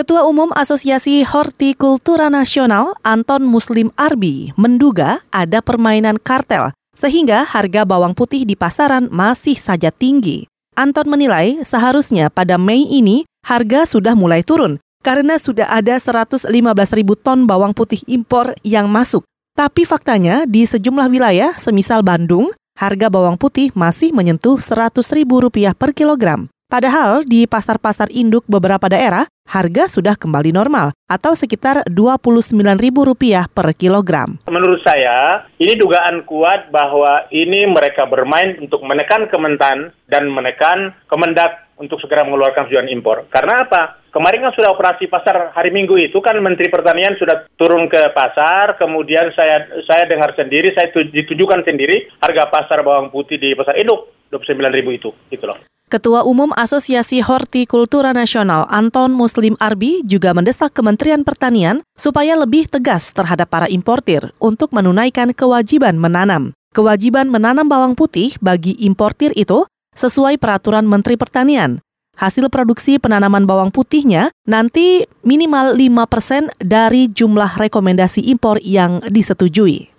Ketua Umum Asosiasi Hortikultura Nasional Anton Muslim Arbi menduga ada permainan kartel sehingga harga bawang putih di pasaran masih saja tinggi. Anton menilai seharusnya pada Mei ini harga sudah mulai turun karena sudah ada 115 ribu ton bawang putih impor yang masuk. Tapi faktanya di sejumlah wilayah semisal Bandung, harga bawang putih masih menyentuh 100 ribu rupiah per kilogram. Padahal di pasar-pasar induk beberapa daerah, harga sudah kembali normal atau sekitar Rp29.000 per kilogram. Menurut saya, ini dugaan kuat bahwa ini mereka bermain untuk menekan Kementan dan menekan Kemendak untuk segera mengeluarkan tujuan impor. Karena apa? Kemarin kan sudah operasi pasar hari Minggu itu kan Menteri Pertanian sudah turun ke pasar, kemudian saya saya dengar sendiri, saya ditujukan sendiri harga pasar bawang putih di pasar induk 29 ribu itu, gitu loh. Ketua Umum Asosiasi Hortikultura Nasional Anton Muslim Arbi juga mendesak Kementerian Pertanian supaya lebih tegas terhadap para importir untuk menunaikan kewajiban menanam. Kewajiban menanam bawang putih bagi importir itu sesuai peraturan Menteri Pertanian. Hasil produksi penanaman bawang putihnya nanti minimal 5% dari jumlah rekomendasi impor yang disetujui.